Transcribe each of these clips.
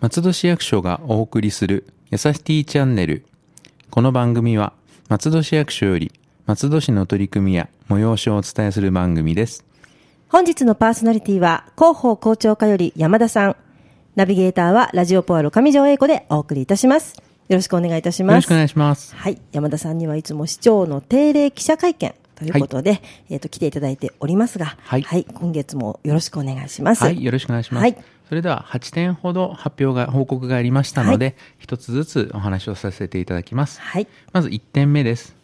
松戸市役所がお送りするやさしティチャンネル。この番組は松戸市役所より松戸市の取り組みや催しをお伝えする番組です。本日のパーソナリティは広報校長課より山田さん。ナビゲーターはラジオポアロ上条英子でお送りいたします。よろしくお願いいたします。よろしくお願いします。はい。山田さんにはいつも市長の定例記者会見ということで、えっ、と、来ていただいておりますが、はい今月もよろしくお願いします。はい、よろしくお願いします。はいそれでは8点ほど発表が、報告がありましたので、一つずつお話をさせていただきます。はい。まず1点目です。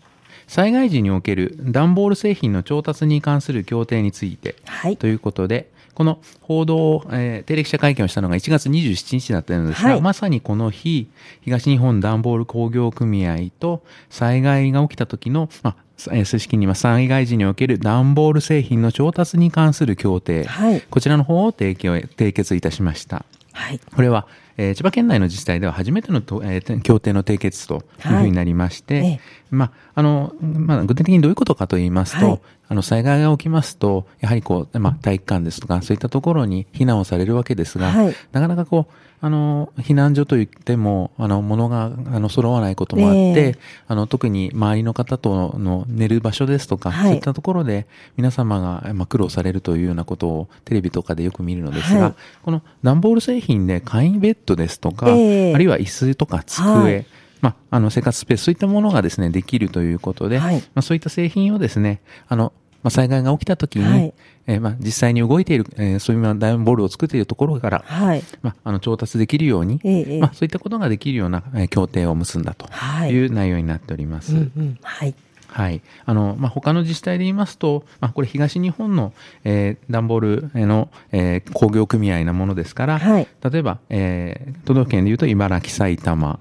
災害時における段ボール製品の調達に関する協定について、はいということで、この報道を、えー定例記者会見をしたのが1月27日だったのですが、はいまさにこの日、東日本段ボール工業組合と災害が起きた時の、まあ、えー正式には災害時における段ボール製品の調達に関する協定、はい。こちらの方を提供締結いたしました。はい。これは、えー千葉県内の自治体では初めてのと、えー協定の締結というふうになりまして、はい。ええ。まあ、あの、まあ、具体的にどういうことかと言いますと、はい。あの、災害が起きますと、やはりこう、まあ、体育館ですとか、そういったところに避難をされるわけですが、はい。なかなかこう、あの、避難所といっても、あの、物が、あの、揃わないこともあって、ええ。あの、特に周りの方との寝る場所ですとか、はい。そういったところで皆様が、まあ、苦労されるというようなことをテレビとかでよく見るのですが、はい。この段ボール製品で簡易ベッドですとか、ええ。あるいは椅子とか机、はい。まあ、あの生活スペース、そういったものがですね、できるということで、はい。まあ、そういった製品をですね、あの、まあ、災害が起きた時に、はいえーまあ、実際に動いている、えーそういう段ボールを作っているところから、はい。まあ、あの調達できるように、えまあ、そういったことができるような、えー協定を結んだとはいいう内容になっております。うんうん。はい。はい。あの、まあ、他の自治体で言いますと、まあ、これ東日本の、えー、段ボールの、えー工業組合なものですから、はい例えば、えー都道府県で言うと茨城、埼玉、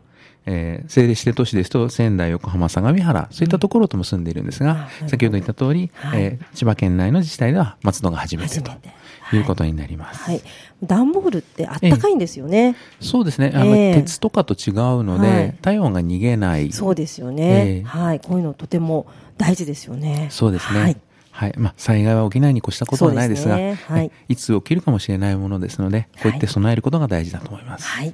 えー、政令指定都市ですと仙台、横浜、相模原、そういったところと結んでいるんですが、あなるほど先ほど言った通り、はいえー千葉県内の自治体では松戸が初めてということになります。はい。段ボールってあったかいんですよね。そうですね。あの、ええ鉄とかと違うので、はい体温が逃げない。そうですよえね。えはい。こういうのとても大事ですよね。そうですね。ははいい。まあ、災害は起きないに越したことはないですが、すねはいえいつ起きるかもしれないものですので、こうやって備えることが大事だと思います。はい。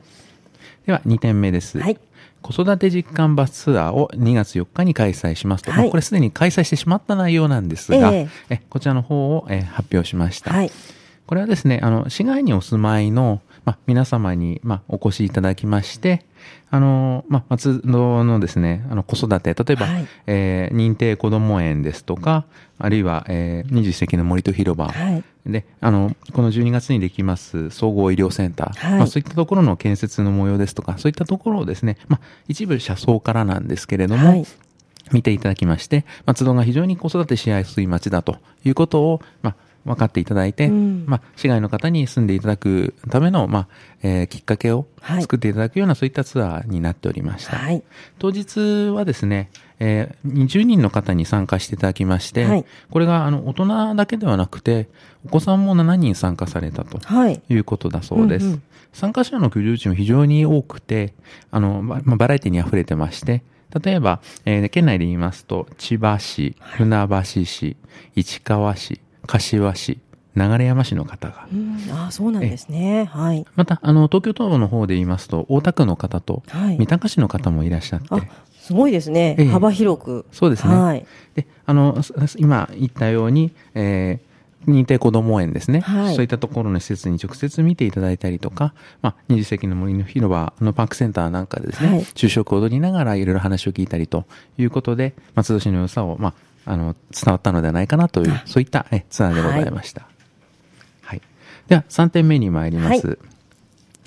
では、2点目です。はい。子育て実感バスツアーを2月4日に開催しますと。はいまあこれすでに開催してしまった内容なんですが、ええこちらの方を、え発表しました。はい。これはですね、あの、市外にお住まいの、まあ、皆様に、まあ、お越しいただきまして、あの、まあ、松戸のですね、あの、子育て、例えば、はい。えー認定こども園ですとか、あるいは、えー、21世紀の森と広場、はい。で、あの、この12月にできます総合医療センター、はい。まあ、そういったところの建設の模様ですとか、そういったところをですね、まあ、一部車窓からなんですけれども、はい。見ていただきまして、松戸が非常に子育てしやすい町だということを、まあ、分かっていただいて、うんまあ、市外の方に住んでいただくための、まあ、えーきっかけをはい作っていただくような、そういったツアーになっておりました。はい。当日はですね、えー20人の方に参加していただきまして、はいこれがあの大人だけではなくて、お子さんも7人参加されたとはい。いうことだそうです。うんうん参加者の居住地も非常に多くて、あの、ままあバラエティに溢れてまして、例えば、えー県内で言いますと、千葉市、船橋市、市川市、柏市、流山市の方が。う、ん、ああ、そうなんですね。はい。また、あの、東京都の方で言いますと、大田区の方と、はい。三鷹市の方もいらっしゃって、あ、すごいですね。ええ。幅広く。そうですね。はい。で、あの、す今言ったように、えー認定こども園ですね、はい。そういったところの施設に直接見ていただいたりとか、まあ、二十世紀の森の広場のパークセンターなんかでですね、はい。昼食を踊りながらいろいろ話を聞いたりということで、松戸市の良さを、まあ、あの、伝わったのではないかなというあ、そういったえツアーでございました。はい。では、3点目に参ります。は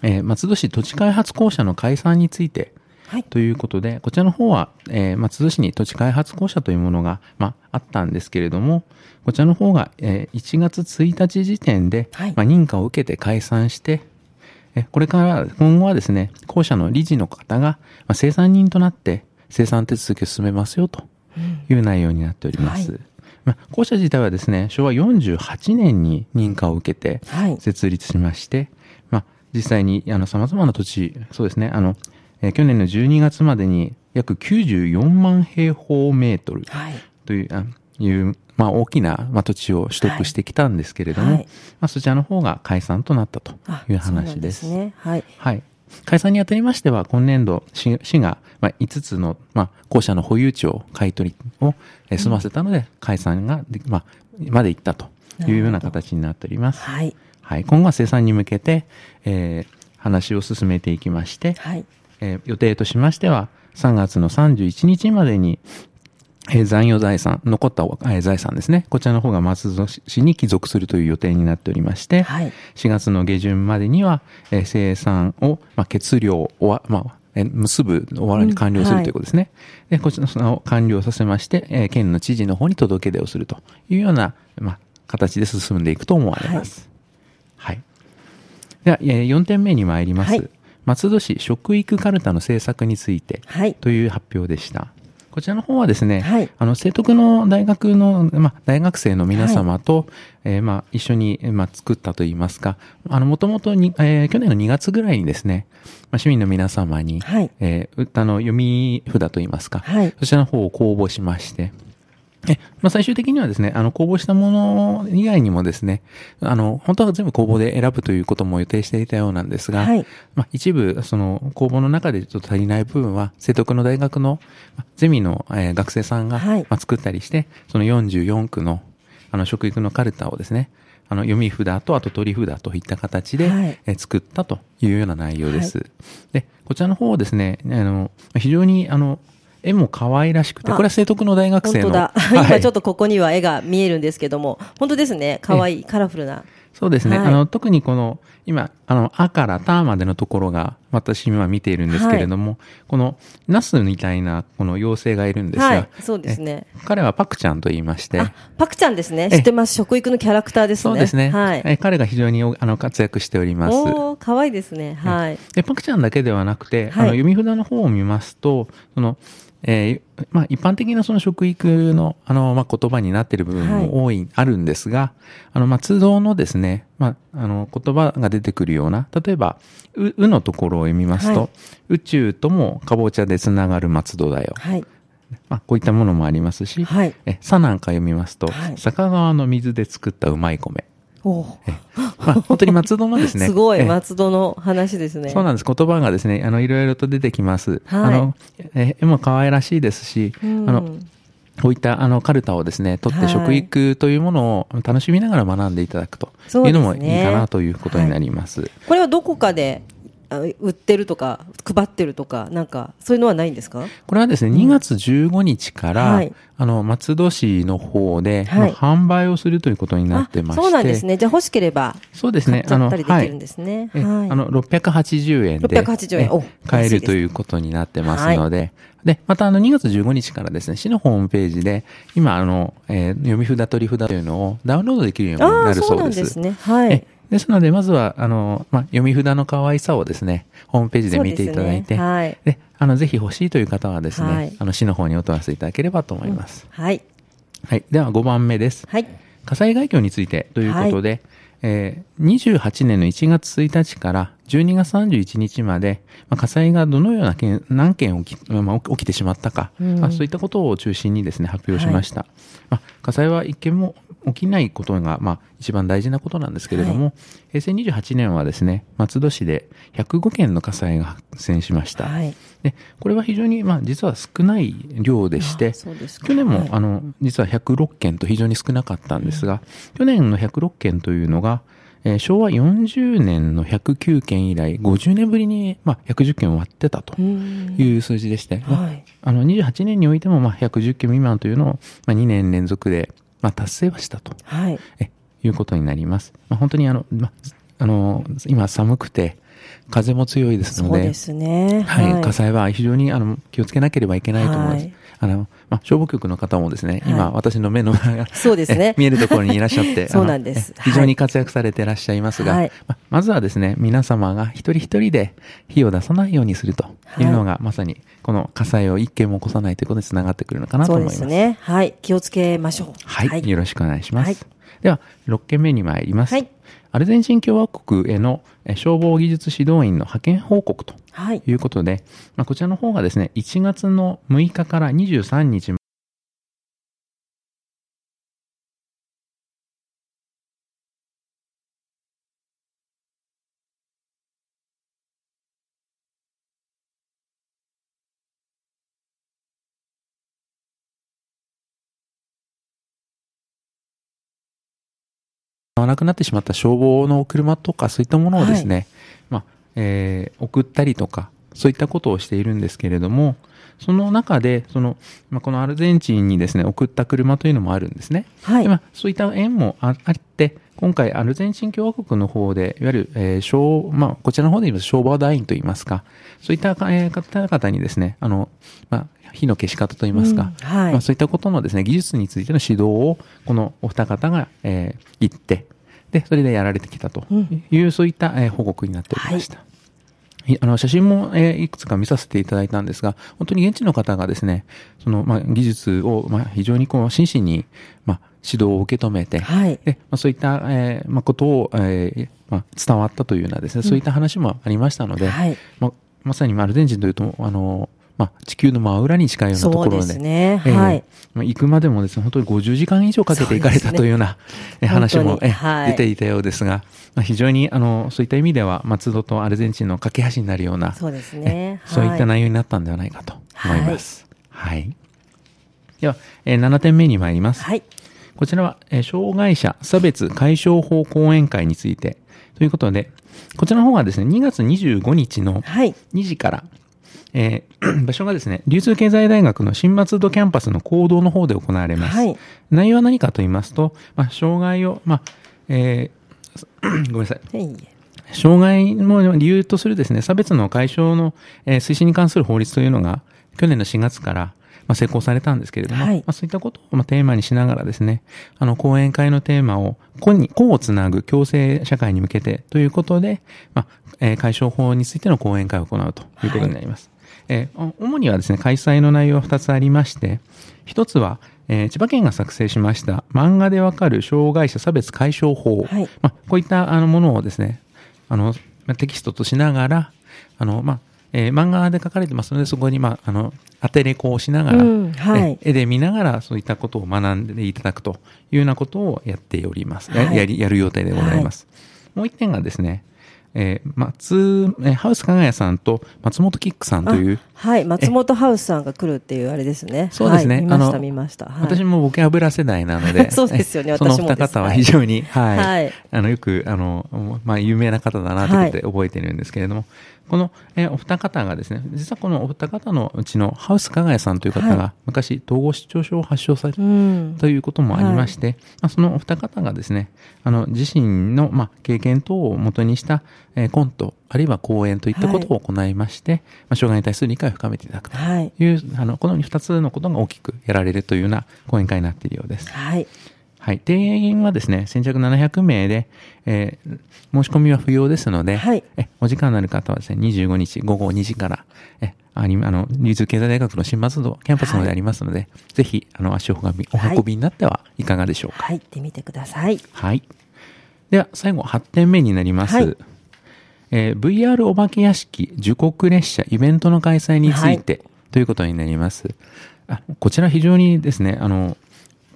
えー松戸市土地開発公社の解散について、はい。ということで、こちらの方は、えー松戸市に土地開発公社というものが、まあ、あったんですけれども、こちらの方が、えー1月1日時点で、はいまあ、認可を受けて解散して、えこれから、今後はですね、公社の理事の方が、まあ、生産人となって、生産手続きを進めますよ、という内容になっております。はいまあ、校舎自体はですね、昭和48年に認可を受けてはい設立しまして、まあ、実際にあの様々な土地、そうですね、あの、えー去年の12月までに約94万平方メートルはい。という、あいうまあ、大きな、まあ、土地を取得してきたんですけれども、はいまあ、そちらの方が解散となったとあいう話です。すね。はい。はい。解散にあたりましては、今年度、市市が、まあ、5つの、まあ、校舎の保有地を買い取りをえー済ませたので、解散がで、まあ、までいったというような形になっております。はい。はい。今後は生産に向けて、えー話を進めていきまして、はい。えー予定としましては、3月の31日までに、えー残余財産、残った、えー財産ですね。こちらの方が松戸市に帰属するという予定になっておりまして、はい。4月の下旬までには、えー生産を、まあ、血量をまあ、えー結ぶ、終わりに完了するうんはいということですね。で、こちらその完了させまして、えー県の知事の方に届け出をするというような、まあ、形で進んでいくと思われます。はい。では、えー4点目に参ります。はい松戸市食育カルタの制作についてはい。という発表でした。こちらの方はですね、はい。あの、聖徳の大学の、まあ、大学生の皆様と、えーまあ、一緒に、えーまあ、作ったといいますか、あの、もともとに、えー去年の2月ぐらいにですね、まあ、市民の皆様に、はい。えー歌の読み札といいますか、はい。そちらの方を公募しまして、え、まあ、最終的にはですね、あの、公募したもの以外にもですね、あの、本当は全部公募で選ぶということも予定していたようなんですが、はい。まあ、一部、その、公募の中でちょっと足りない部分は、聖徳の大学の、まあゼミの、えー学生さんが、はい。まあ、作ったりして、その44区の、あの、食育のカルタをですね、あの、読み札と、あと取り札といった形で、はい。えー作ったというような内容です。で、こちらの方ですね、あの、非常に、あの、絵も可愛らしくて、あこれは聖徳の大学生の。本当だ。はい今ちょっとここには絵が見えるんですけども、本当ですね。可愛いカラフルな。そうですね。はいあの、特にこの、今、あの、あからたまでのところが、私今見ているんですけれども、この、ナスみたいな、この妖精がいるんですが、はい。そうですね。え彼はパクちゃんと言いまして、あ、パクちゃんですね。え知ってます。食育のキャラクターですね。そうですね。はい。え彼が非常におあの活躍しております。おー、可愛いですね。はい。で、パクちゃんだけではなくて、はいあの、読み札の方を見ますと、その、えーまあ、一般的なその食育の、あの、まあ、言葉になっている部分も多い、あるんですが、あの、松戸のですね、まあ、あの、言葉が出てくるような、例えば、う、うのところを読みますと、はい宇宙ともかぼちゃでつながる松戸だよ。はい。まあ、こういったものもありますし、はいえ、さなんか読みますと、はい坂川の水で作ったうまい米。おーまあ、本当に松戸のですね。すごい、え松戸の話ですね。そうなんです。言葉がですね、あの、いろいろと出てきます。はいあの、え絵も可愛らしいですし、うんあの、こういった、あの、カルタをですね、取ってはい食育というものを楽しみながら学んでいただくというのもいいかなということになります。これはどこかであ売ってるとか、配ってるとか、なんか、そういうのはないんですか？これはですね、2月15日から、はいあの、松戸市の方で、はいまあ販売をするということになってまして。そうなんですね。じゃあ欲しければ、そうですね。買っちゃったりできるんですね。えはい。あの、680円で、680円買えるということになってますので、で、またあの、2月15日からですね、市のホームページで、今あの、えー読み札取り札というのをダウンロードできるようにああ、なるそなそううです。んですね。はいえ。ですので、まずは、あの、まあ、読み札の可愛さをですね、ホームページで見ていただいて、ですねはいで、あの、ぜひ欲しいという方はですね、はいあの、市の方にお問い合わせいただければと思います。はい。はい。では、5番目です。はい。火災害況についてということで、えー28年の1月1日から12月31日まで、まあ、火災がどのような件、何件起き,、まあ、起きてしまったか、うんまあ、そういったことを中心にですね、発表しました。まあ、火災は一件も起きないことが、まあ、一番大事なことなんですけれども、平成28年はですね、松戸市で105件の火災が発生しました。はい。で、これは非常に、まあ、実は少ない量でして去年も、はい。あの、実は106件と非常に少なかったんですが、去年の106件というのが、えー昭和40年の109件以来、50年ぶりに、まあ、110件を割ってたとうん。いう数字でして、まあはい。あの、28年においても、まあ、110件未満というのを、まあ、2年連続で、まあ、達成はしたと。はい。えいうことになります。まあ、本当にあの、まあ、あの、今寒くて、風も強いですので、そうですね。はい、火災は非常にあの気をつけなければいけないと思います。はいあの、まあ、消防局の方もですね、はい今、私の目の前が、そうですねえ 見えるところにいらっしゃって、そうなんです非常に活躍されていらっしゃいますが、はいまあまずはですね、皆様が一人一人で火を出さないようにするというのが、まさに、この火災を一件も起こさないということにつながってくるのかなと思います。ですね。はい。気をつけましょう。はい、よろしくお願いします。はいでは、6件目に参ります。はいアルゼンチン共和国へのえ消防技術指導員の派遣報告とはい。うことで、まあ、こちらの方がですね、1月の6日から23日亡くなってしまった消防の車とかそういったものをですね、まあ、えー送ったりとか、そういったことをしているんですけれども、その中で、その、まあ、このアルゼンチンにですね、送った車というのもあるんですね。はいでまあ、そういった縁もああって、今回、アルゼンチン共和国の方で、いわゆる、えー消、まあ、こちらの方で言います消防団員といいますか、そういった、えー方々にですね、あの、まあ、火の消し方といいますか、うんはい。まあ、そういったことのですね、技術についての指導を、このお二方が、えー言って、で、それでやられてきたという、そういった、えー報告になっておりました。いあの写真も、えーいくつか見させていただいたんですが、本当に現地の方がですね、その、まあ、技術を、まあ、非常にこう、真摯に、まあ、指導を受け止めて、はい。で、まあ、そういった、えーまあ、ことを、えーまあ、伝わったというようなですね、そういった話もありましたので、はい。まあ、まさにまあアルゼンチンというと、あの、まあ、地球の真裏に近いようなところで、そうですね。えーはい。まあ行くまでもですね、本当に50時間以上かけて行かれたというような、え話本も、えはい。出ていたようですが、まあ、非常に、あの、そういった意味では、松戸とアルゼンチンの架け橋になるような、そうですね。えそういったはい内容になったんではないかと思います。はい。では、えー7点目に参ります。はい。こちらは、えー障害者差別解消法講演会についてということで、こちらの方はですね、2月25日のはい。2時から、えー 場所がですね、流通経済大学の新松戸キャンパスの講堂の方で行われます。はい内容は何かと言いますと、まあ、障害を、まあ、えー ごめんなさい。はい。障害の理由とするですね、差別の解消の、えー推進に関する法律というのが、去年の4月から、まあ、施行されたんですけれども、はい。まあ、そういったことを、まあ、テーマにしながらですね、あの、講演会のテーマを、個に、個をつなぐ共生社会に向けてということで、まあ、えー解消法についての講演会を行うということになります。えーお主にはですね、開催の内容は2つありまして、1つは、えー千葉県が作成しました漫画でわかる障害者差別解消法、はい。まあ、こういったあのものをですね、あの、まあテキストとしながら、あの、まあ、えー漫画で書かれてますので、そこに、まあ、あの、当てれこをしながら、うんはいえ絵で見ながら、そういったことを学んでいただくというようなことをやっております。やはいやり、やる予定でございます。もう一点がですね、えー松、えーハウス加賀谷さんと松本キックさんという、はい。松本ハウスさんが来るっていうあれですね。そうですね。はい見ました、あの見ました。はい。私もボキャブラ世代なので、そうですよね。私もです。二方は非常に、はい、はい。あの、よく、あの、まあ、有名な方だなということで覚えてるんですけれども、この、えーお二方がですね、実はこのお二方のうちのハウス加賀谷さんという方はが、昔、統合失調症を発症されたうん。ということもありまして、まあ、そのお二方がですね、あの、自身の、まあ、経験等を元にした、えーコント、あるいは講演といったことを行いまして、まあ、障害に対する理解を深めていただくとはい。いう、あの、この二つのことが大きくやられるというような講演会になっているようです。はい。はい。定員はですね、先着700名で、えー申し込みは不要ですので、はいえお時間のある方はですね、25日午後2時から、えあの、流通経済大学の新松戸キャンパスの方でありますので、ぜひ、あの、足を運び、おはい運びになってはいかがでしょうか。入ってみてください。はい。では、最後、8点目になります。はいえー VR お化け屋敷、樹国列車、イベントの開催について、ということになります。あこちら非常にですね、あの、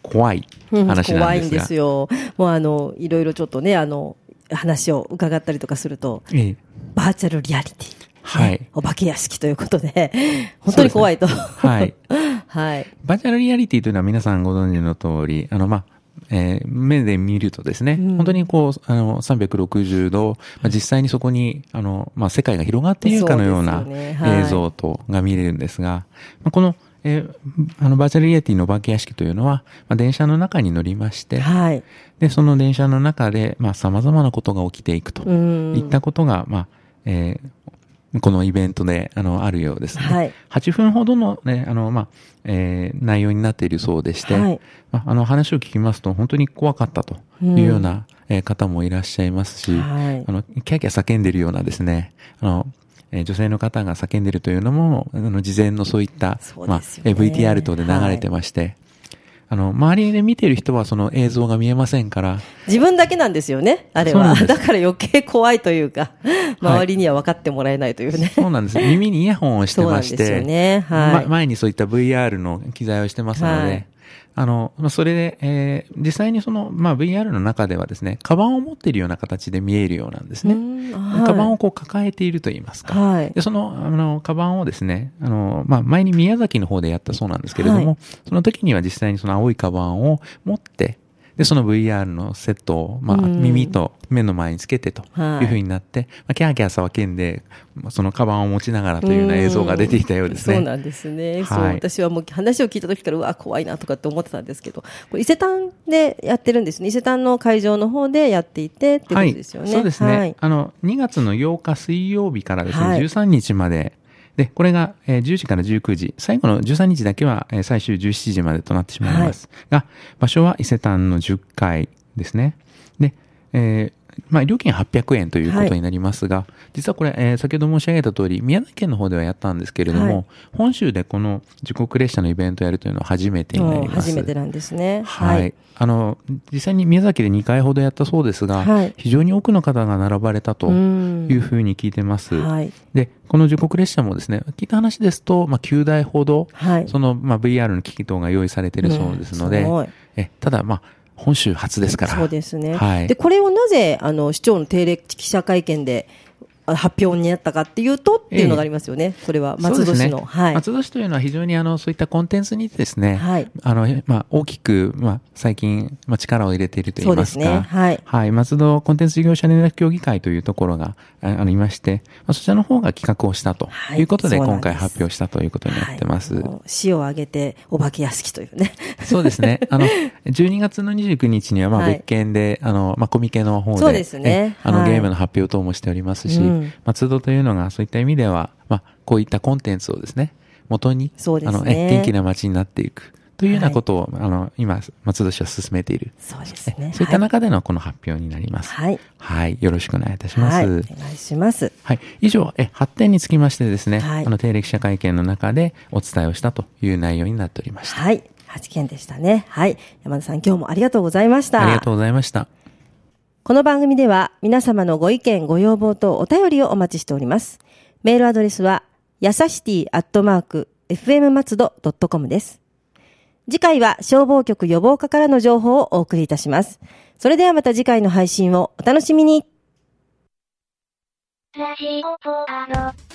怖いうん話なんですが。怖いんですよ。もうあの、いろいろちょっとね、あの、話を伺ったりとかすると、ええバーチャルリアリティ。はいねお化け屋敷ということで、本当に怖いと。はい。はい。バーチャルリアリティというのは皆さんご存知の通り、あの、まあ、えー目で見るとですね、うん。本当にこう、あの、360度、まあ、実際にそこに、あの、まあ、世界が広がっているかのような映像と、が見れるんですが、まあ、この、えーあの、バーチャルリアリティのお化け屋敷というのは、まあ、電車の中に乗りまして、はい。で、その電車の中で、まあ、様々なことが起きていくとうん。いったことが、まあ、えーこのイベントで、あの、あるようですね。はい。8分ほどのね、あの、まあ、えー内容になっているそうでして、はい。まあ、あの、話を聞きますと、本当に怖かったというような、えー方もいらっしゃいますし、はい。あの、キャーキャー叫んでるようなですね、あの、えー女性の方が叫んでるというのも、あの、事前のそういった、ね。えー VTR 等で流れてまして、あの、周りで見てる人はその映像が見えませんから、自分だけなんですよね、あれは。だから余計怖いというか、周りには分かってもらえないというね。そうなんです。耳にイヤホンをしてまして、そうなんですよねはいま前にそういった VR の機材をしてますので、はいあの、まあ、それで、えー実際にその、まあ、VR の中ではですね、カバンを持っているような形で見えるようなんですね。うんはいカバンをこう抱えていると言いますか。はいで、その、あの、カバンをですね、あの、まあ、前に宮崎の方でやったそうなんですけれども、はいその時には実際にその青いカバンを持って、で、その VR のセットを、まあ、うん耳と目の前につけてとはいいうふうになって、まあ、キャーキャー叫んで、まあそのカバンを持ちながらというような映像が出ていたようですね。そうなんですね。そう、はい私はもう話を聞いた時から、うわ、怖いなとかって思ってたんですけど、これ伊勢丹でやってるんですね。伊勢丹の会場の方でやっていてっていうことですよね。はい、そうですね、はいあの、2月の8日水曜日からですね、はい13日まで、で、これが、えー10時から19時、最後の13日だけは、えー最終17時までとなってしまいます。が、場所は伊勢丹の10階ですね。で、えーまあ、料金800円ということになりますが、実はこれ、えー先ほど申し上げた通り、宮崎県の方ではやったんですけれども、はい本州でこの時刻列車のイベントをやるというのは初めてになります。初めてなんですね。はい。。あの、実際に宮崎で2回ほどやったそうですが、はい非常に多くの方が並ばれたとうんいうふうに聞いてます。はい。で、この時刻列車もですね、聞いた話ですと、まあ、9台ほど、はい。その、まあ、VR の機器等が用意されているそうですので、うんえただ、まあ、本州初ですから。そうですね。はいで、これをなぜ、あの、市長の定例記者会見であ発表になったかっていうとっていうのがありますよね。それは松戸市の。ねはい。松戸市というのは非常にあの、そういったコンテンツにですね、はいあの、まあ、大きく、まあ、最近、まあ、力を入れていると言いますか。ねはいはい。松戸コンテンツ事業者連絡協議会というところがあありまして、まあ、そちらの方が企画をしたとはいいうことで、そうなんです今回発表したということになってます。市を挙げてお化け屋敷というね。そうですね。あの、12月の29日には、まあ、はい別件で、あの、まあ、コミケの方で、そうですねえあの、はいゲームの発表等もしておりますし、うん松戸というのが、そういった意味では、まあ、こういったコンテンツをですね、元に、そうですねあの、え元気な街になっていく。というようなことを、あの、今、松戸市は進めている。そうですね。そういった中でのこの発表になります。はい。はい。よろしくお願いいたします。はい。おはい。願いします。以上、え、発展につきましてですね、はいあの、定例記者会見の中でお伝えをしたという内容になっておりました。はい。8件でしたね。はい。山田さん、今日もありがとうございました。ありがとうございました。この番組では皆様のご意見、ご要望とお便りをお待ちしております。メールアドレスは、やさしティアットマーク、fm 松戸 .com です。次回は消防局予防課からの情報をお送りいたします。それではまた次回の配信をお楽しみに。ラジオポアロ。